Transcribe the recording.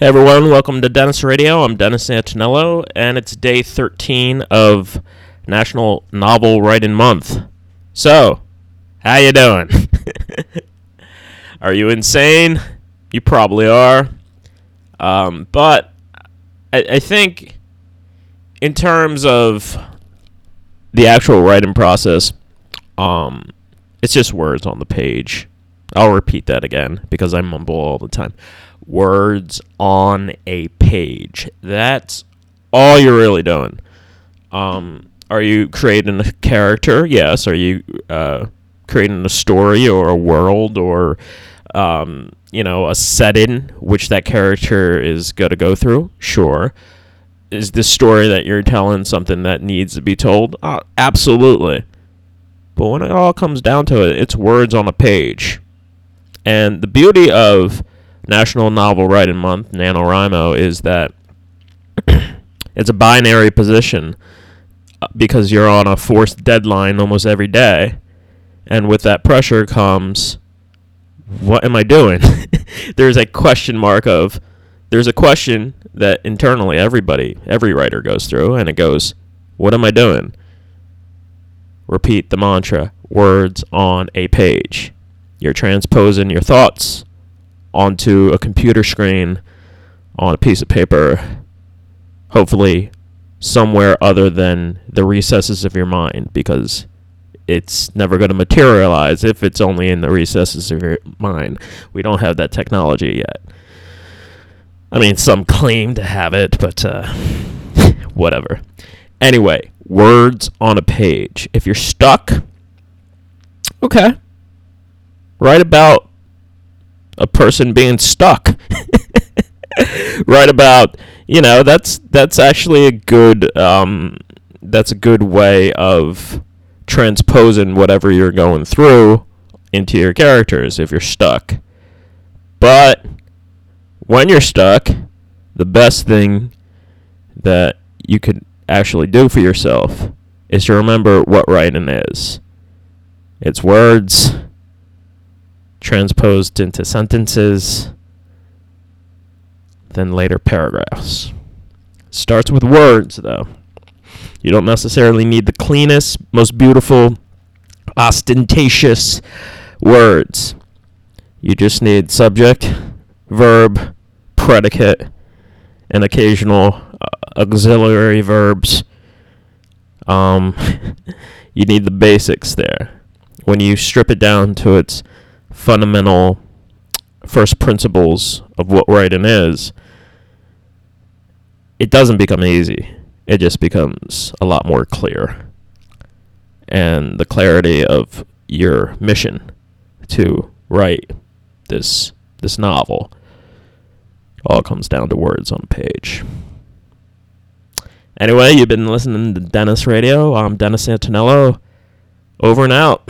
Hey everyone, welcome to Dennis Radio. I'm Dennis Antonello, and it's day 13 of National Novel Writing Month. So, how you doing? are you insane? You probably are. Um, but I, I think, in terms of the actual writing process, um, it's just words on the page. I'll repeat that again because I mumble all the time words on a page. That's all you're really doing. Um, are you creating a character? Yes. Are you uh, creating a story or a world or um, you know a setting which that character is going to go through? Sure. Is the story that you're telling something that needs to be told? Uh, absolutely. But when it all comes down to it, it's words on a page. And the beauty of National Novel Writing Month, NaNoWriMo, is that it's a binary position uh, because you're on a forced deadline almost every day. And with that pressure comes, what am I doing? there's a question mark of, there's a question that internally everybody, every writer goes through, and it goes, what am I doing? Repeat the mantra words on a page. You're transposing your thoughts onto a computer screen on a piece of paper, hopefully somewhere other than the recesses of your mind, because it's never going to materialize if it's only in the recesses of your mind. We don't have that technology yet. I mean, some claim to have it, but uh, whatever. Anyway, words on a page. If you're stuck, okay. Write about a person being stuck. write about you know that's that's actually a good um, that's a good way of transposing whatever you're going through into your characters if you're stuck. But when you're stuck, the best thing that you could actually do for yourself is to remember what writing is. It's words transposed into sentences, then later paragraphs. Starts with words, though. You don't necessarily need the cleanest, most beautiful, ostentatious words. You just need subject, verb, predicate, and occasional uh, auxiliary verbs. Um, you need the basics there. When you strip it down to its fundamental first principles of what writing is, it doesn't become easy. It just becomes a lot more clear. And the clarity of your mission to write this this novel all comes down to words on a page. Anyway, you've been listening to Dennis Radio. I'm Dennis Antonello. Over and out.